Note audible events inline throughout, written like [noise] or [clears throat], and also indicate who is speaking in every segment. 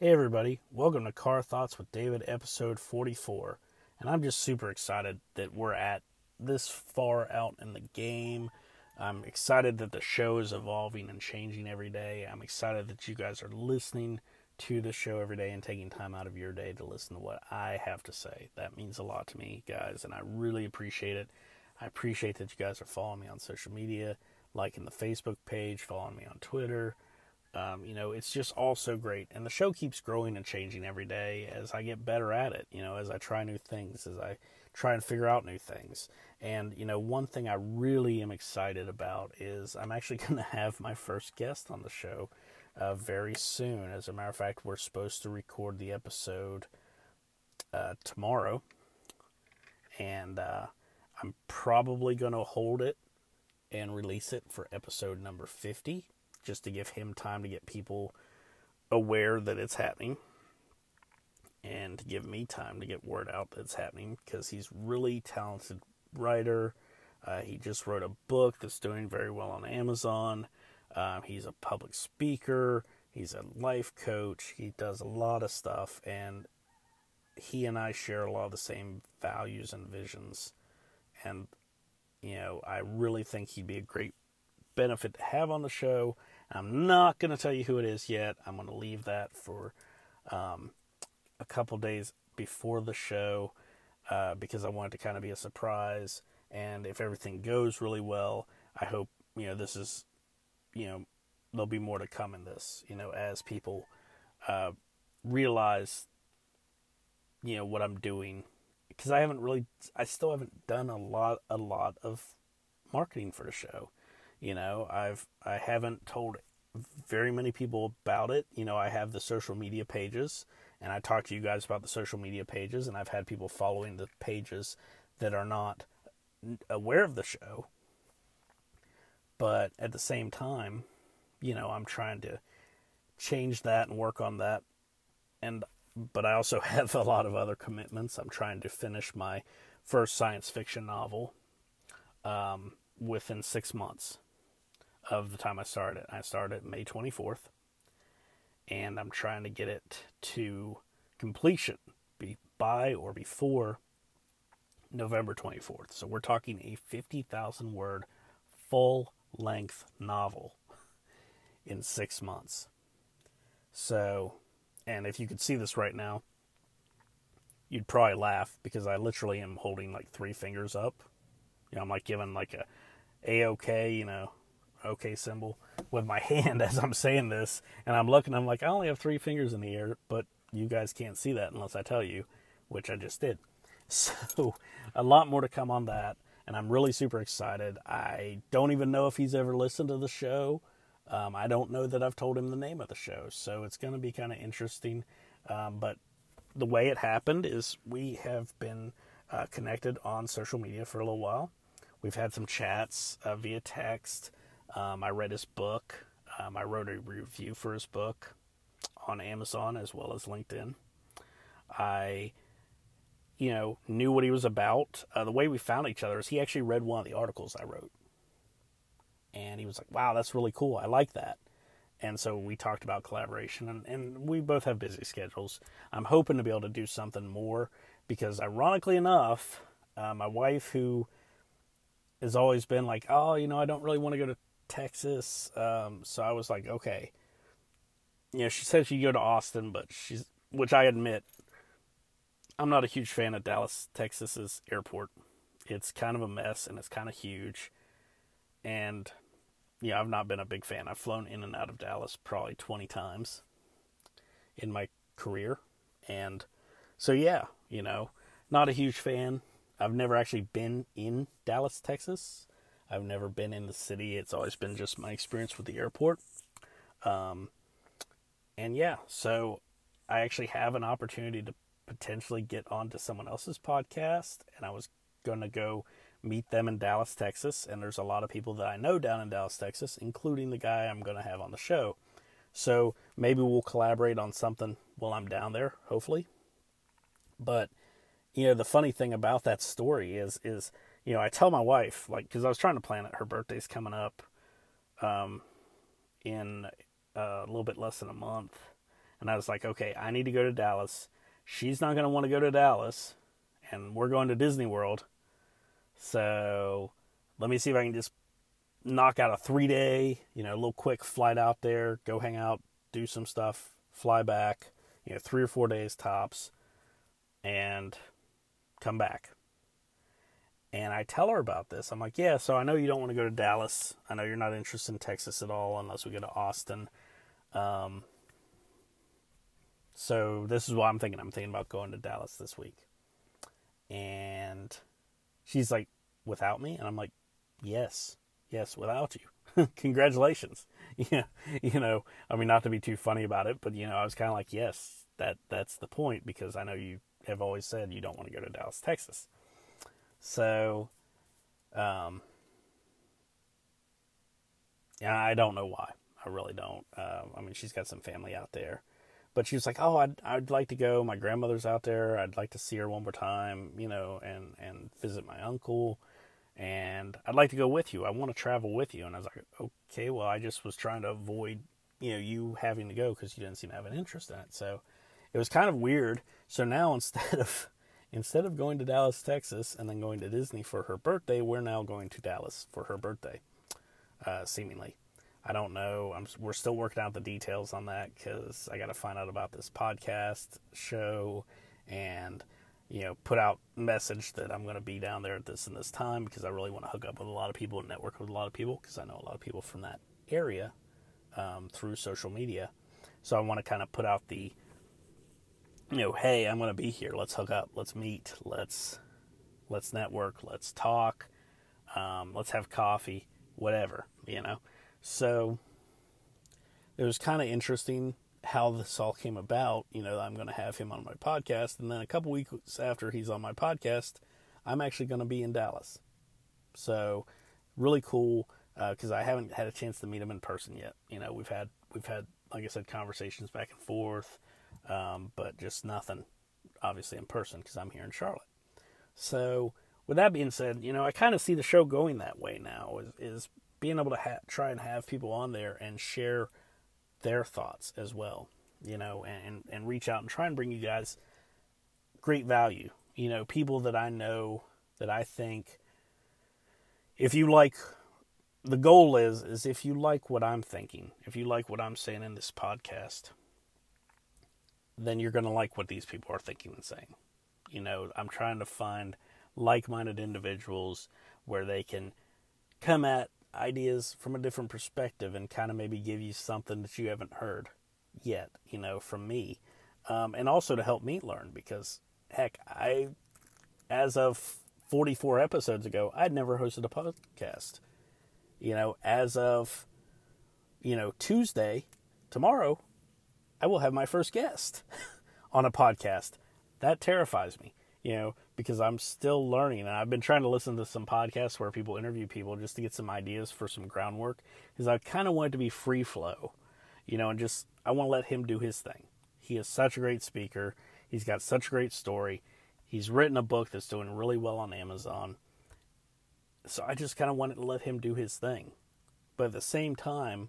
Speaker 1: Hey, everybody, welcome to Car Thoughts with David, episode 44. And I'm just super excited that we're at this far out in the game. I'm excited that the show is evolving and changing every day. I'm excited that you guys are listening to the show every day and taking time out of your day to listen to what I have to say. That means a lot to me, guys, and I really appreciate it. I appreciate that you guys are following me on social media, liking the Facebook page, following me on Twitter. Um, you know, it's just all so great. And the show keeps growing and changing every day as I get better at it, you know, as I try new things, as I try and figure out new things. And, you know, one thing I really am excited about is I'm actually [laughs] going to have my first guest on the show uh, very soon. As a matter of fact, we're supposed to record the episode uh, tomorrow. And uh, I'm probably going to hold it and release it for episode number 50 just to give him time to get people aware that it's happening and to give me time to get word out that it's happening because he's really talented writer. Uh, he just wrote a book that's doing very well on Amazon. Um, he's a public speaker. He's a life coach. He does a lot of stuff, and he and I share a lot of the same values and visions. And you know, I really think he'd be a great benefit to have on the show. I'm not going to tell you who it is yet. I'm going to leave that for um, a couple days before the show uh, because I want it to kind of be a surprise. And if everything goes really well, I hope you know this is you know there'll be more to come in this. You know, as people uh, realize you know what I'm doing because I haven't really, I still haven't done a lot, a lot of marketing for the show. You know, I've I haven't told very many people about it. You know, I have the social media pages, and I talk to you guys about the social media pages, and I've had people following the pages that are not aware of the show. But at the same time, you know, I'm trying to change that and work on that. And but I also [laughs] have a lot of other commitments. I'm trying to finish my first science fiction novel um, within six months of the time I started. I started May 24th, and I'm trying to get it to completion be by or before November 24th. So we're talking a 50,000 word full length novel [laughs] in six months. So, and if you could see this right now, you'd probably laugh because I literally am holding like three fingers up. You know, I'm like giving like a A-OK, you know, OK symbol with my [laughs] hand as I'm saying this, and I'm looking. I'm like, I only have three fingers in the air, but you guys can't see that unless I tell you, which I just did. [laughs] So, a lot more to come on that, and I'm really super excited. I don't even know if he's ever listened to the show. Um, I don't know that I've told him the name of the show, so it's going to be kind of interesting. Um, but the way it happened is we have been uh, connected on social media for a little while. We've had some chats uh, via text. Um, I read his book. Um, I wrote a review for his book on Amazon as well as LinkedIn. I, you know, knew what he was about. Uh, the way we found each other is he actually read one of the articles I wrote. And he was like, wow, that's really cool. I like that. And so we talked about collaboration, and, and we both have busy schedules. I'm hoping to be able to do something more because, ironically enough, uh, my wife, who has always been like, oh, you know, I don't really want to go to Texas. Um, so I was like, okay. You know, she said she'd go to Austin, but she's, which I admit, I'm not a huge fan of Dallas, Texas's airport. It's kind of a mess and it's kind of huge. And yeah, I've not been a big fan. I've flown in and out of Dallas probably 20 times in my career. And so, yeah, you know, not a huge fan. I've never actually been in Dallas, Texas. I've never been in the city. It's always been just my experience with the airport. Um, and yeah, so I actually have an opportunity to potentially get onto someone else's podcast, and I was going to go meet them in Dallas, Texas. And there's a lot of people that I know down in Dallas, Texas, including the guy I'm going to have on the show. So maybe we'll collaborate on something while I'm down there, hopefully. But you know, the funny thing about that story is is you know, I tell my wife, like, because I was trying to plan it. Her birthday's coming up um, in uh, a little bit less than a month. And I was like, okay, I need to go to Dallas. She's not going to want to go to Dallas, and we're going to Disney World. So let me see if I can just knock out a three day, you know, a little quick flight out there, go hang out, do some stuff, fly back, you know, three or four days tops, and come back. And I tell her about this. I'm like, yeah, so I know you don't want to go to Dallas. I know you're not interested in Texas at all unless we go to Austin. Um, so this is what I'm thinking. I'm thinking about going to Dallas this week. And she's like, without me? And I'm like, yes, yes, without you. [laughs] Congratulations. [laughs] Yeah, you know, I mean, not to be too funny about it, but you know, I was kind of like, yes, that that's the point because I know you have always said you don't want to go to Dallas, Texas. So, um, yeah, I don't know why. I really don't. Uh, I mean, she's got some family out there, but she was like, "Oh, I'd I'd like to go. My grandmother's out there. I'd like to see her one more time, you know, and and visit my uncle." And I'd like to go with you. I want to travel with you. And I was like, okay, well, I just was trying to avoid, you know, you having to go because you didn't seem to have an interest in it. So it was kind of weird. So now [laughs] instead of instead of going to Dallas, Texas, and then going to Disney for her birthday, we're now going to Dallas for her birthday, uh, seemingly. I don't know. I'm, we're still working out the details on that because I got to find out about this podcast show and you know put out message that I'm going to be down there at this and this time because I really want to hook up with a lot of people and network with a lot of people because I know a lot of people from that area um, through social media. So I want to kind of put out the you know, hey, I'm going to be here. Let's hook up. Let's meet. Let's let's network. Let's talk. Um, let's have coffee. Whatever, you know. So it was kind of interesting how this all came about. You know, I'm going to have him on my podcast, and then a couple weeks after he's on my podcast, I'm actually going to be in Dallas. So really cool because uh, I haven't had a chance to meet him in person yet. You know, we've had we've had like I said conversations back and forth, um, but just nothing obviously in person because I'm here in Charlotte. So with that being said, you know I kind of see the show going that way now. Is, is being able to ha- try and have people on there and share their thoughts as well, you know, and, and reach out and try and bring you guys great value. You know, people that I know that I think if you like the goal is is if you like what I'm thinking, if you like what I'm saying in this podcast, then you're going to like what these people are thinking and saying. You know, I'm trying to find like-minded individuals where they can come at ideas from a different perspective and kind of maybe give you something that you haven't heard yet, you know, from me. Um, and also to help me learn because, heck, I, as of 44 episodes ago, I'd never hosted a podcast. You know, as of, you know, Tuesday, tomorrow, I will have my first guest [laughs] on a podcast. That terrifies me, you know, because I'm still learning. And I've been trying to listen to some podcasts where people interview people just to get some ideas for some groundwork. Because I kind of want it to be free flow, you know, and just, I want to let him do his thing. He is such a great speaker. He's got such a great story. He's written a book that's doing really well on Amazon. So I just kind of wanted to let him do his thing. But at the same time,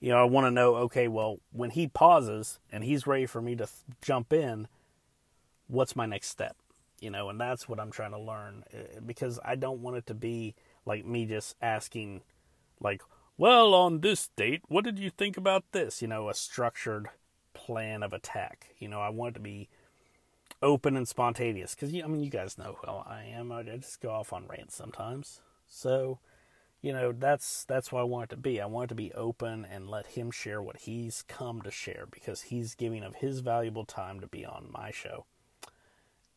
Speaker 1: you know, I want to know okay, well, when he pauses and he's ready for me to th- jump in, what's my next step? you know, and that's what I'm trying to learn uh, because I don't want it to be like me just asking, like, well, on this date, what did you think about this? You know, a structured plan of attack. You know, I want it to be open and spontaneous because, I mean, you guys know how I am. I just go off on rants sometimes. So, you know, that's that's what I want it to be. I want it to be open and let him share what he's come to share because he's giving of his valuable time to be on my show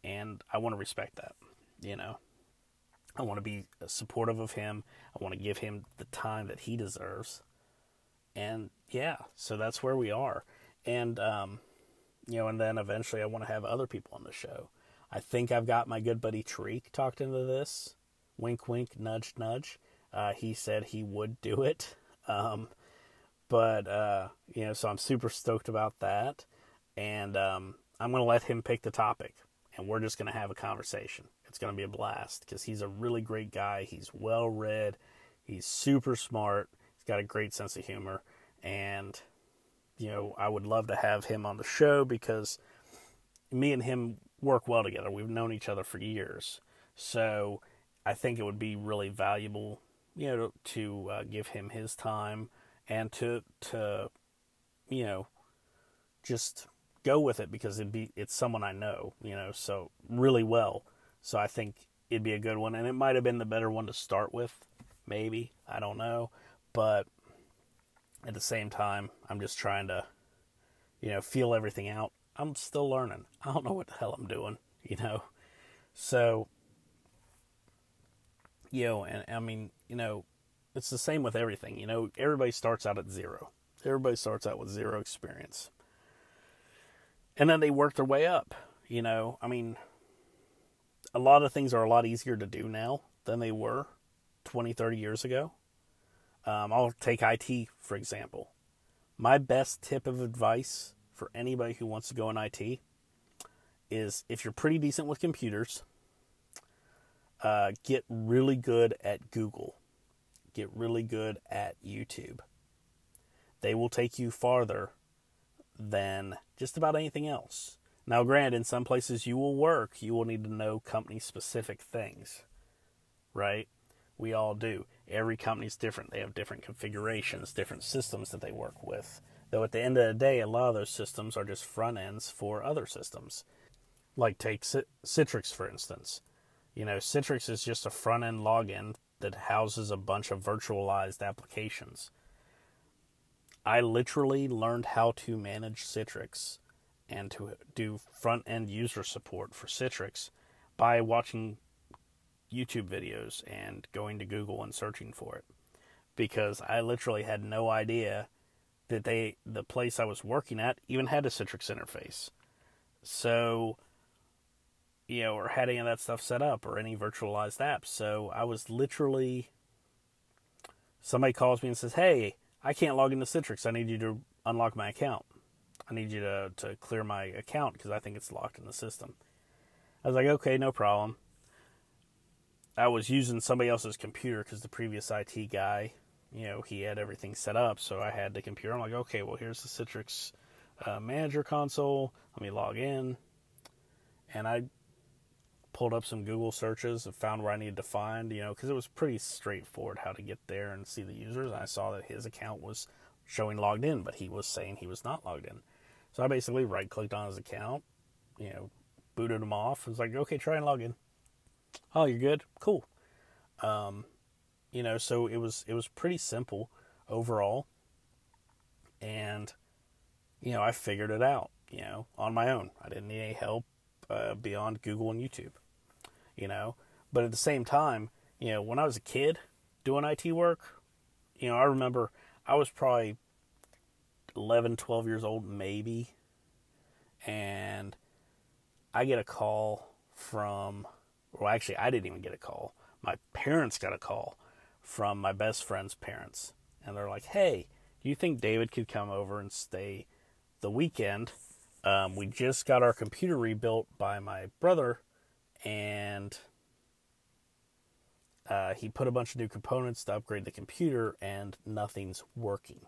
Speaker 1: and I want to respect that. You know, I want to be supportive of him. I want to give him the time that he deserves. And yeah, so that's where we are. And um, you know, and then eventually I want to have other people on the show. I think I've got my good buddy Tariq talked into this. Wink, wink, nudge, nudge. Uh, he said he would do it. Um, but uh, you know, so I'm super stoked about that, and um, I'm going to let him pick the topic and we're just going to have a conversation. It's going to be a blast because he's a really great guy. He's well read, he's super smart, he's got a great sense of humor, and you know, I would love to have him on the show because me and him work well together. We've known each other for years. So I think it would be really valuable, you know, to uh, give him his time and to to you know just go with it because it'd be it's someone I know, you know, so really well. So I think it'd be a good one and it might have been the better one to start with, maybe. I don't know, but at the same time, I'm just trying to you know, feel everything out. I'm still learning. I don't know what the hell I'm doing, you know. So you know, and I mean, you know, it's the same with everything. You know, everybody starts out at zero. Everybody starts out with zero experience. And then they work their way up. You know, I mean, a lot of things are a lot easier to do now than they were 20, 30 years ago. Um, I'll take IT, for example. My best tip of advice for anybody who wants to go in IT is if you're pretty decent with computers, uh, get really good at Google, get really good at YouTube. They will take you farther than just about anything else. Now, granted, in some places you will work, you will need to know company specific things, right? We all do. Every company's different. They have different configurations, different systems that they work with. Though at the end of the day, a lot of those systems are just front ends for other systems. Like take Citrix, for instance. You know, Citrix is just a front end login that houses a bunch of virtualized applications. I literally learned how to manage Citrix and to do front end user support for Citrix by watching YouTube videos and going to Google and searching for it. Because I literally had no idea that they the place I was working at even had a Citrix interface. So you know, or had any of that stuff set up or any virtualized apps. So I was literally somebody calls me and says, Hey, I can't log into Citrix. I need you to unlock my account. I need you to, to clear my account because I think it's locked in the system. I was like, okay, no problem. I was using somebody else's computer because the previous IT guy, you know, he had everything set up. So I had the computer. I'm like, okay, well, here's the Citrix uh, manager console. Let me log in. And I pulled up some Google searches and found where I needed to find, you know, because it was pretty straightforward how to get there and see the users. And I saw that his account was showing logged in, but he was saying he was not logged in. So I basically right clicked on his account, you know, booted him off. I was like, okay, try and log in. Oh, you're good? Cool. Um, you know, so it was it was pretty simple overall. And, you know, I figured it out, you know, on my own. I didn't need any help uh, beyond Google and YouTube you know. But at the same time, you know, when I was a kid doing IT work, you know, I remember I was probably 11, 12 years old, maybe. And I get a call from, well, actually, I didn't even get a call. My parents got a call from my best friend's parents. And they're like, hey, do you think David could come over and stay the weekend? Um, we just got our computer rebuilt by my brother and uh, he put a bunch of new components to upgrade the computer, and nothing's working.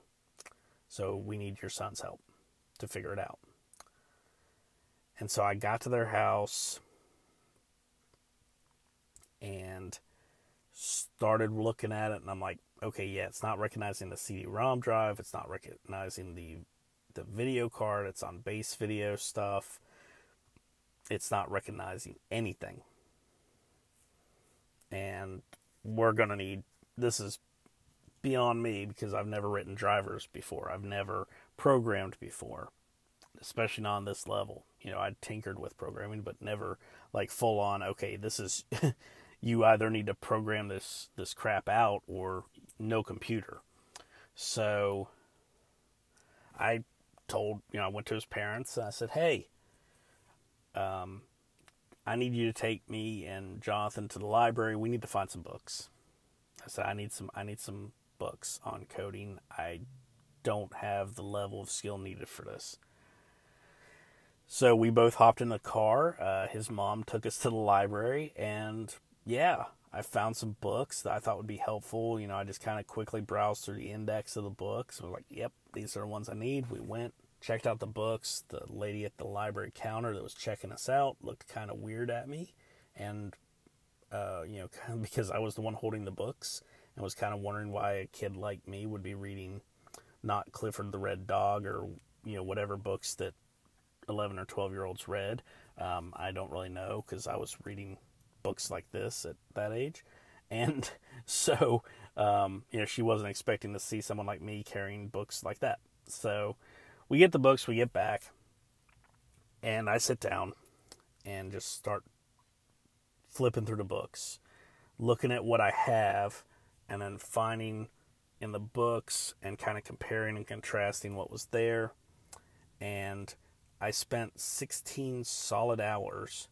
Speaker 1: So we need your son's help to figure it out. And so I got to their house and started looking at it, and I'm like, okay, yeah, it's not recognizing the CD-ROM drive, it's not recognizing the the video card, it's on base video stuff it's not recognizing anything. And we're going to need this is beyond me because I've never written drivers before. I've never programmed before, especially not on this level. You know, I tinkered with programming, but never like full on. Okay, this is [laughs] you either need to program this this crap out or no computer. So I told you know I went to his parents and I said, hey, um, I need you to take me and Jonathan to the library. We need to find some books. I said, I need some, I need some books on coding. I don't have the level of skill needed for this. So we both hopped in the car. Uh, his mom took us to the library, and yeah, I found some books that I thought would be helpful. You know, I just kind of quickly browsed through the index of the books. I was like, yep, these are the ones I need. We went, checked out the books. The lady at the library counter that was checking us out looked kind of weird at me. And, uh, you know, [laughs] because I was the one holding the books and was kind of wondering why a kid like me would be reading not Clifford the Red Dog or, you know, whatever books that 11 or 12 year olds read. Um, I don't really know because I was reading books like this at that age. And [laughs] so, um, you know, she wasn't expecting to see someone like me carrying books like that. So we get the books, we get back, and I sit down and just start flipping through the books, looking at what I have, and then finding in the books and kind of comparing and contrasting what was there. And I spent 16 solid hours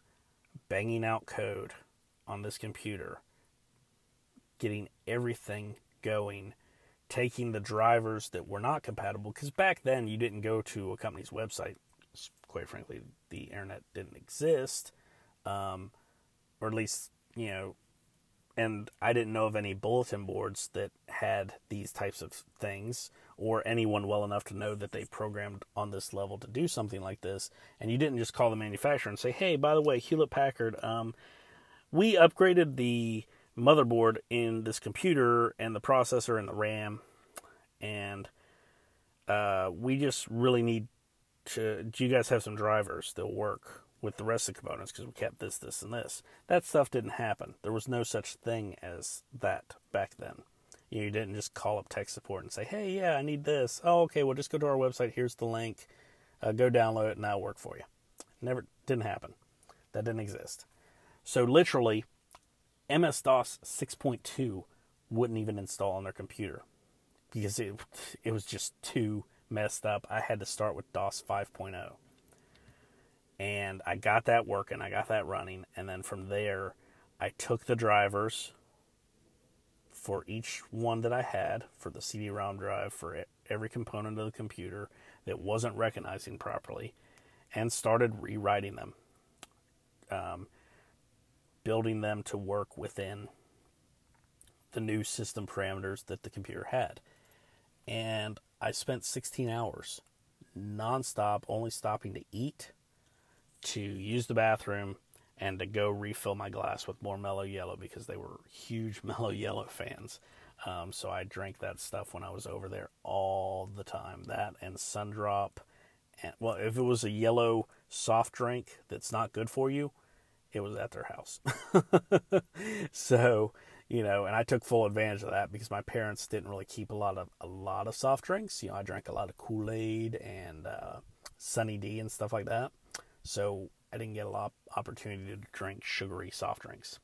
Speaker 1: banging out code on this computer, getting everything going, taking the drivers that were not compatible. Because back then, you didn't go to a company's website. Quite frankly, the internet didn't exist, um, or at least you know. And I didn't know of any bulletin boards that had these types of things, or anyone well enough to know that they programmed on this level to do something like this. And you didn't just call the manufacturer and say, "Hey, by the way, Hewlett Packard, um, we upgraded the motherboard in this computer and the processor and the RAM, and uh, we just really need to. Do you guys have some drivers that work with the rest of the components because we kept this, this, and this? That stuff didn't happen. There was no such thing as that back then. You didn't just call up tech support and say, "Hey, yeah, I need this." Oh, okay. Well, just go to our website. Here's the link. Uh, go download it, and that'll work for you. Never didn't happen. That didn't exist. So literally, MS DOS 6.2 wouldn't even install on their computer because it it was just too messed up. I had to start with DOS 5.0. And I got that working, I got that running, and then from there I took the drivers for each one that I had for the CD-ROM drive for every component of the computer that wasn't recognizing properly and started rewriting them. Um, building them to work within the new system parameters that the computer had. And I spent 16 hours nonstop, only stopping to eat, to use the bathroom, and to go refill my glass with more Mello Yello because they were huge [laughs] Mello Yello fans. Um, so I drank that stuff when I was over there all the time. That and Sundrop. And, well, if it was a yellow soft drink that's not good for you, it was at their house. [laughs] so, you know, and I took full advantage of that because my parents didn't really keep a lot of a lot of soft drinks. You know, I drank a lot of Kool Aid and uh, Sunny D and stuff like that. So I didn't get a lot of opportunity to drink sugary soft drinks,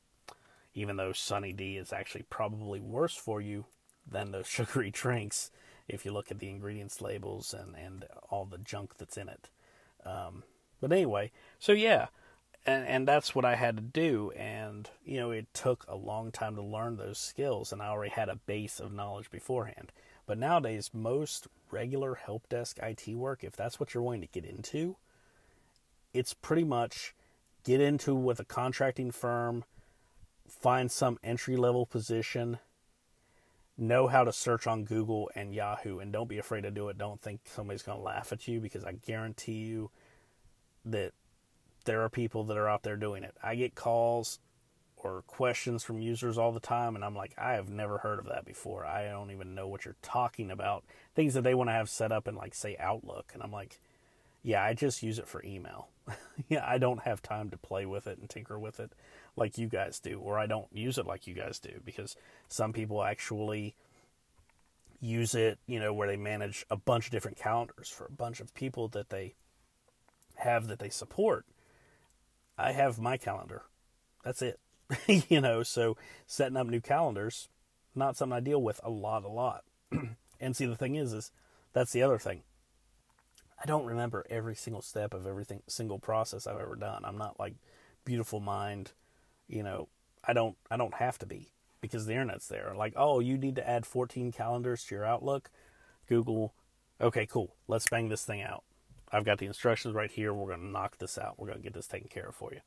Speaker 1: even though Sunny D is actually probably worse for you than those [laughs] sugary drinks if you look at the ingredients labels and and all the junk that's in it. Um, but anyway, so yeah, and and that's what I had to do. And you know it took a long time to learn those skills and I already had a base of knowledge beforehand. But nowadays most regular help desk IT work if that's what you're wanting to get into it's pretty much get into with a contracting firm find some entry level position know how to search on Google and Yahoo. And don't be afraid to do it. Don't think somebody's going to laugh at you because I guarantee you that there are people that are out there doing it. I get calls or questions from users all the time, and I'm like, I have never heard of that before. I don't even know what you're talking about. Things that they want to have set up in, like, say, Outlook. And I'm like, yeah, I just use it for email. [laughs] yeah, I don't have time to play with it and tinker with it like you guys do, or I don't use it like you guys do, because some people actually use it, you know, where they manage a bunch of different calendars for a bunch of people that they have that they support I have my calendar. That's it. [laughs] you know, so setting up new calendars, not something I deal with a lot, a lot. [clears throat] and see, the thing is, is that's the other thing. I don't remember every single step of everything, single process I've ever done. I'm not like beautiful mind, you know. I don't, I don't have to be because the internet's there. Like, oh, you need to add 14 calendars to your Outlook. Google, okay, cool. Let's bang this thing out. I've got the instructions right here. We're going to knock this out. We're going to get this taken care of for you.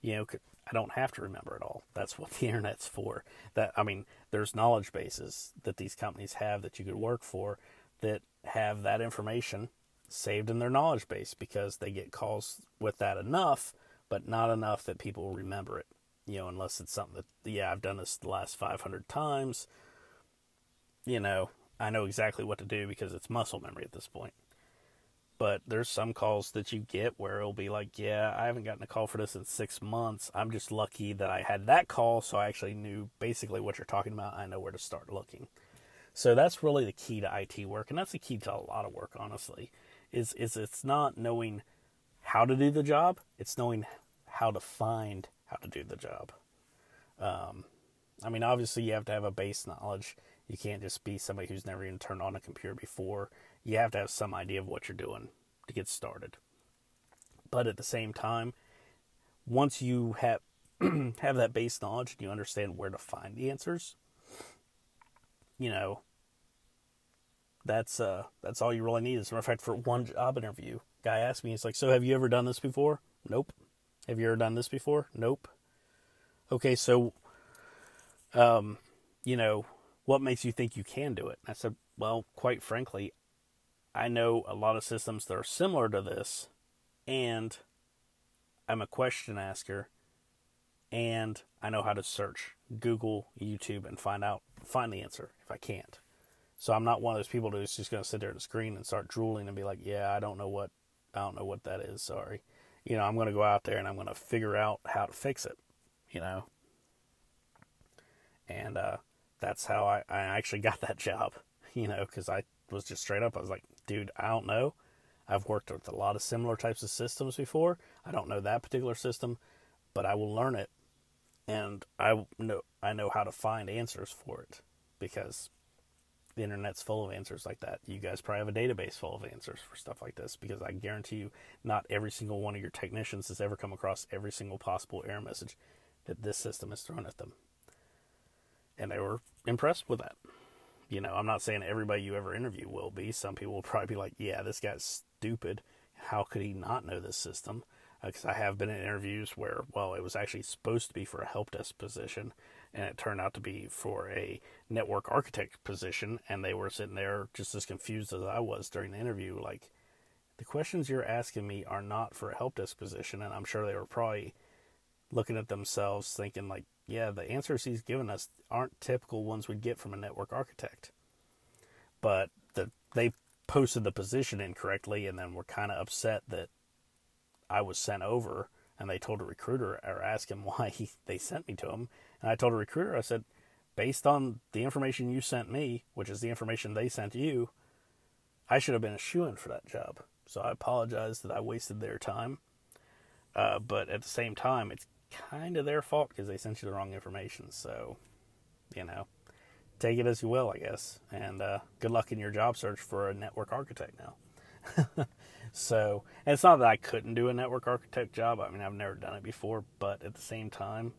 Speaker 1: You know, I don't have to remember it all. That's what [laughs] the internet's for. That I mean, there's knowledge bases that these companies have that you could work for that have that information saved in their knowledge base because they get calls with that enough, but not enough that people remember it. You know, unless it's something that yeah, I've done this the last 500 times. You know, I know exactly what to do because it's muscle memory at this point. But there's some calls that you get where it'll be like, yeah, I haven't gotten a call for this in six months. I'm just lucky that I had that call, so I actually knew basically what you're talking about. I know where to start looking. So that's really the key to IT work, and that's the key to a lot of work, honestly. Is is it's not knowing how to do the job; it's knowing how to find how to do the job. Um, I mean, obviously, you have to have a base knowledge. You can't just be somebody who's never even turned on a computer before you have to have some idea of what you're doing to get started. But at the same time, once you have [clears throat] have that base knowledge and you understand where to find the answers, you know, that's uh that's all you really need. As a matter of fact, for one job interview, guy asked me, he's like, "So have you ever done this before?" Nope. Have you ever done this before? Nope. Okay, so, um, you know, what makes you think you can do it? And I said, well, quite frankly, I know a lot of systems that are similar to this, and I'm a question asker, and I know how to search Google, YouTube, and find out find the answer if I can't. So I'm not one of those people who's just going to sit there at the screen and start drooling and be like, "Yeah, I don't know what I don't know what that is. Sorry." You know, I'm going to go out there and I'm going to figure out how to fix it. You know, and uh, that's how I, I actually [laughs] got that job. You know, because I was just straight up. I was like, dude, I don't know. I've worked with a lot of similar types of systems before. I don't know that particular system, but I will learn it, and I know I know how to find answers for it because the internet's full of answers like that. You guys probably have a database full of answers for stuff like this because I guarantee you, not every single one of your technicians has ever come across every single possible error message that this system has thrown at them, and they were impressed with that you know, I'm not saying everybody you ever interview will be. Some people will probably be like, yeah, this guy's stupid. How could he not know this system? Because uh, I have been in interviews where, well, it was actually supposed to be for a help desk position, and it turned out to be for a network architect position, and they were sitting there just as confused as I was during the interview. Like, the questions you're asking me are not for a help desk position, and I'm sure they were probably looking at themselves thinking like, yeah, the answers he's given us aren't typical ones we'd get from a network architect. But the, they posted the position incorrectly and then were kind of upset that I was sent over and they told a recruiter or asked him [laughs] why he, they sent me to him. And I told a recruiter, I said, based on the information you sent me, which is the information they sent you, I should have been a shoe in for that job. So I apologize that I wasted their time. Uh, but at the same time, it's kind of their fault because they sent you the wrong information. So, you know, take it as you will, I guess. And uh, good luck in your job search for a network architect now. [laughs] so, and it's not that I couldn't do a network architect job. I mean, I've never done it before, but at the same time,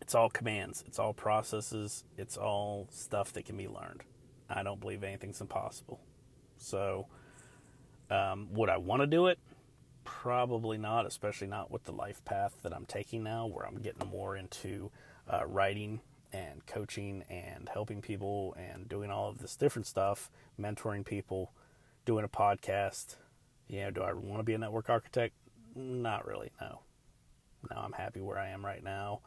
Speaker 1: it's all commands, it's all processes, it's all stuff that can be learned. I don't believe anything's impossible. So, um, would I want to do it? Probably not, especially not with the life path that I'm taking now, where I'm getting more into uh, writing and coaching and helping people and doing all of this different stuff, mentoring people, doing a podcast. You know, do I want to be a network architect? Not really, no. No, I'm happy where I am right now.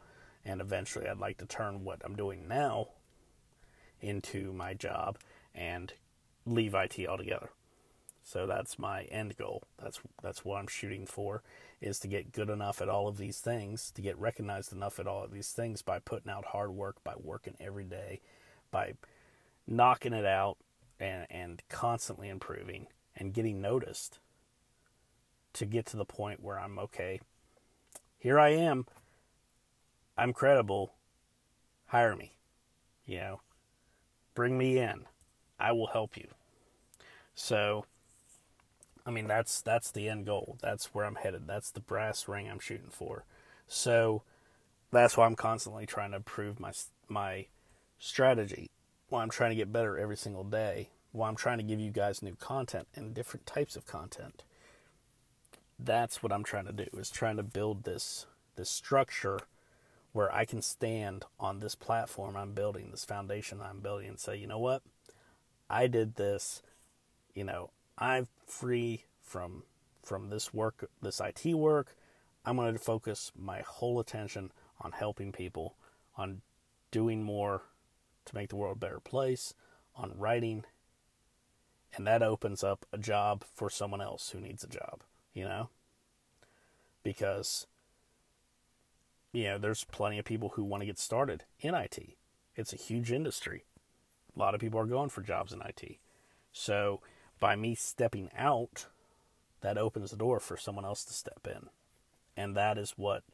Speaker 1: And eventually I'd like to turn what I'm doing now into my job and leave IT altogether. So that's my end goal. That's that's what I'm shooting for is to get good enough at all of these things, to get recognized enough at all of these things by putting out hard work, by working every day, by knocking it out and and constantly improving and getting noticed to get to the point where I'm okay. Here I am. I'm credible. Hire me. You know, bring me in. I will help you. So, I mean, that's that's the end goal. That's where I'm headed. That's the brass ring I'm shooting for. So that's why I'm constantly trying to improve my my strategy. Why I'm trying to get better every single day. Why I'm trying to give you guys new content and different types of content. that's what I'm trying to do is trying to build this this structure where I can stand on this platform I'm building, this foundation I'm building and say, you know what? I did this, you know, I'm free from from this work, this IT work. I'm going to focus my whole attention on helping people, on doing more to make the world a better place, on writing. And that opens up a job for someone else who needs a job, you know? Because, you know, there's plenty of people who want to get started in IT. It's a huge industry. A lot of people are going for jobs in IT. So, by me stepping out, that opens the door for someone else to step in. And that is what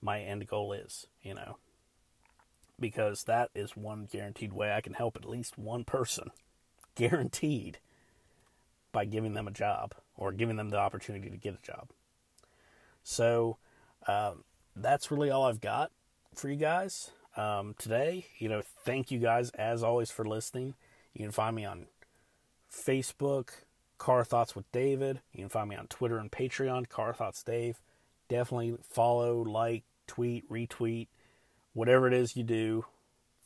Speaker 1: my end goal is, you know. Because that is one guaranteed way I can help at least one person. [laughs] Guaranteed. By giving them a job or giving them the opportunity to get a job. So um, that's really all I've got for you guys um, today. You know, thank you guys as always for listening. You can find me on Facebook, Car Thoughts with David. You can find me on Twitter and Patreon, Car Thoughts Dave. Definitely follow, like, tweet, retweet, whatever it is you do.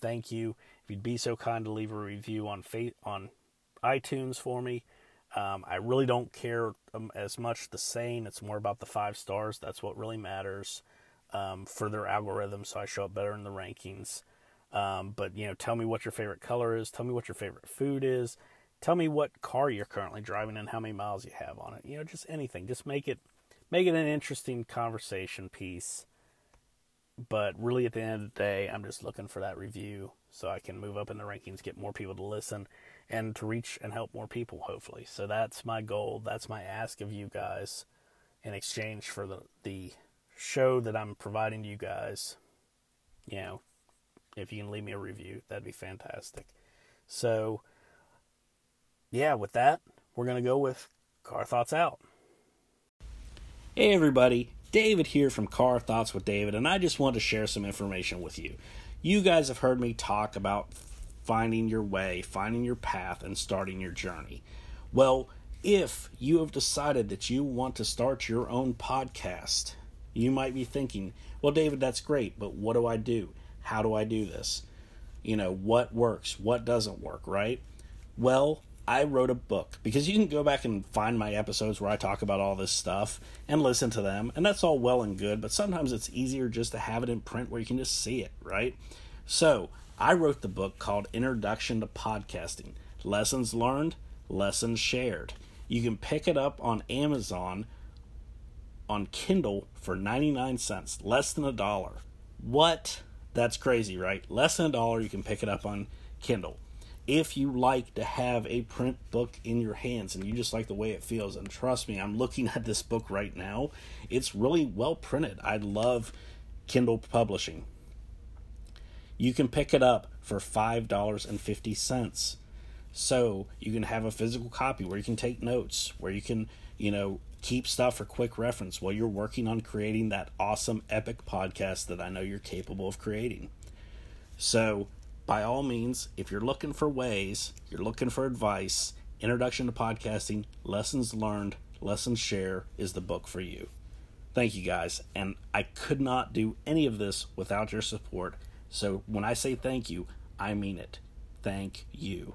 Speaker 1: Thank you. If you'd be so kind to leave a review on fa- on iTunes for me. Um, I really don't care um, as much the saying. It's more about the five stars. That's what really matters um, for their algorithm, so I show up better in the rankings. Um, but you know, tell me what your favorite color is. Tell me what your favorite food is. Tell me what car you're currently driving and how many miles you have on it. You know, just anything. Just make it make it an interesting conversation piece. But really at the end of the day, I'm just looking for that review so I can move up in the rankings, get more people to listen and to reach and help more people hopefully. So that's my goal. That's my ask of you guys in exchange for the the show that I'm providing to you guys. You know, if you can leave me a review, that'd be fantastic. So yeah, with that, we're going to go with Car Thoughts Out. Hey, everybody. David here from Car Thoughts with David, and I just want to share some information with you. You guys have heard me talk about finding your way, finding your path, and starting your journey. Well, if you have decided that you want to start your own podcast, you might be thinking, well, David, that's great, but what do I do? How do I do this? You know, what works? What doesn't work, right? Well, I wrote a book because you can go back and find my episodes where I talk about all this stuff and listen to them, and that's all well and good, but sometimes it's easier just to have it in print where you can just see it, right? So, I wrote the book called Introduction to Podcasting Lessons Learned, Lessons Shared. You can pick it up on Amazon on Kindle for 99 cents, less than a dollar. What? That's crazy, right? Less than a dollar, you can pick it up on Kindle if you like to have a print book in your hands and you just like the way it feels and trust me i'm looking [laughs] at this book right now it's really well printed. I love kindle publishing. You can pick it up for $5.50 so you can have a physical copy where you can take notes where you can you know keep stuff for quick reference while you're working on creating that awesome epic podcast that i know you're capable of creating. So by all means, if you're looking for ways, you're looking for advice, Introduction to Podcasting, Lessons Learned, Lessons Share is the book for you. Thank you guys. And I could not do any of this without your support. So when I say thank you, I mean it. Thank you.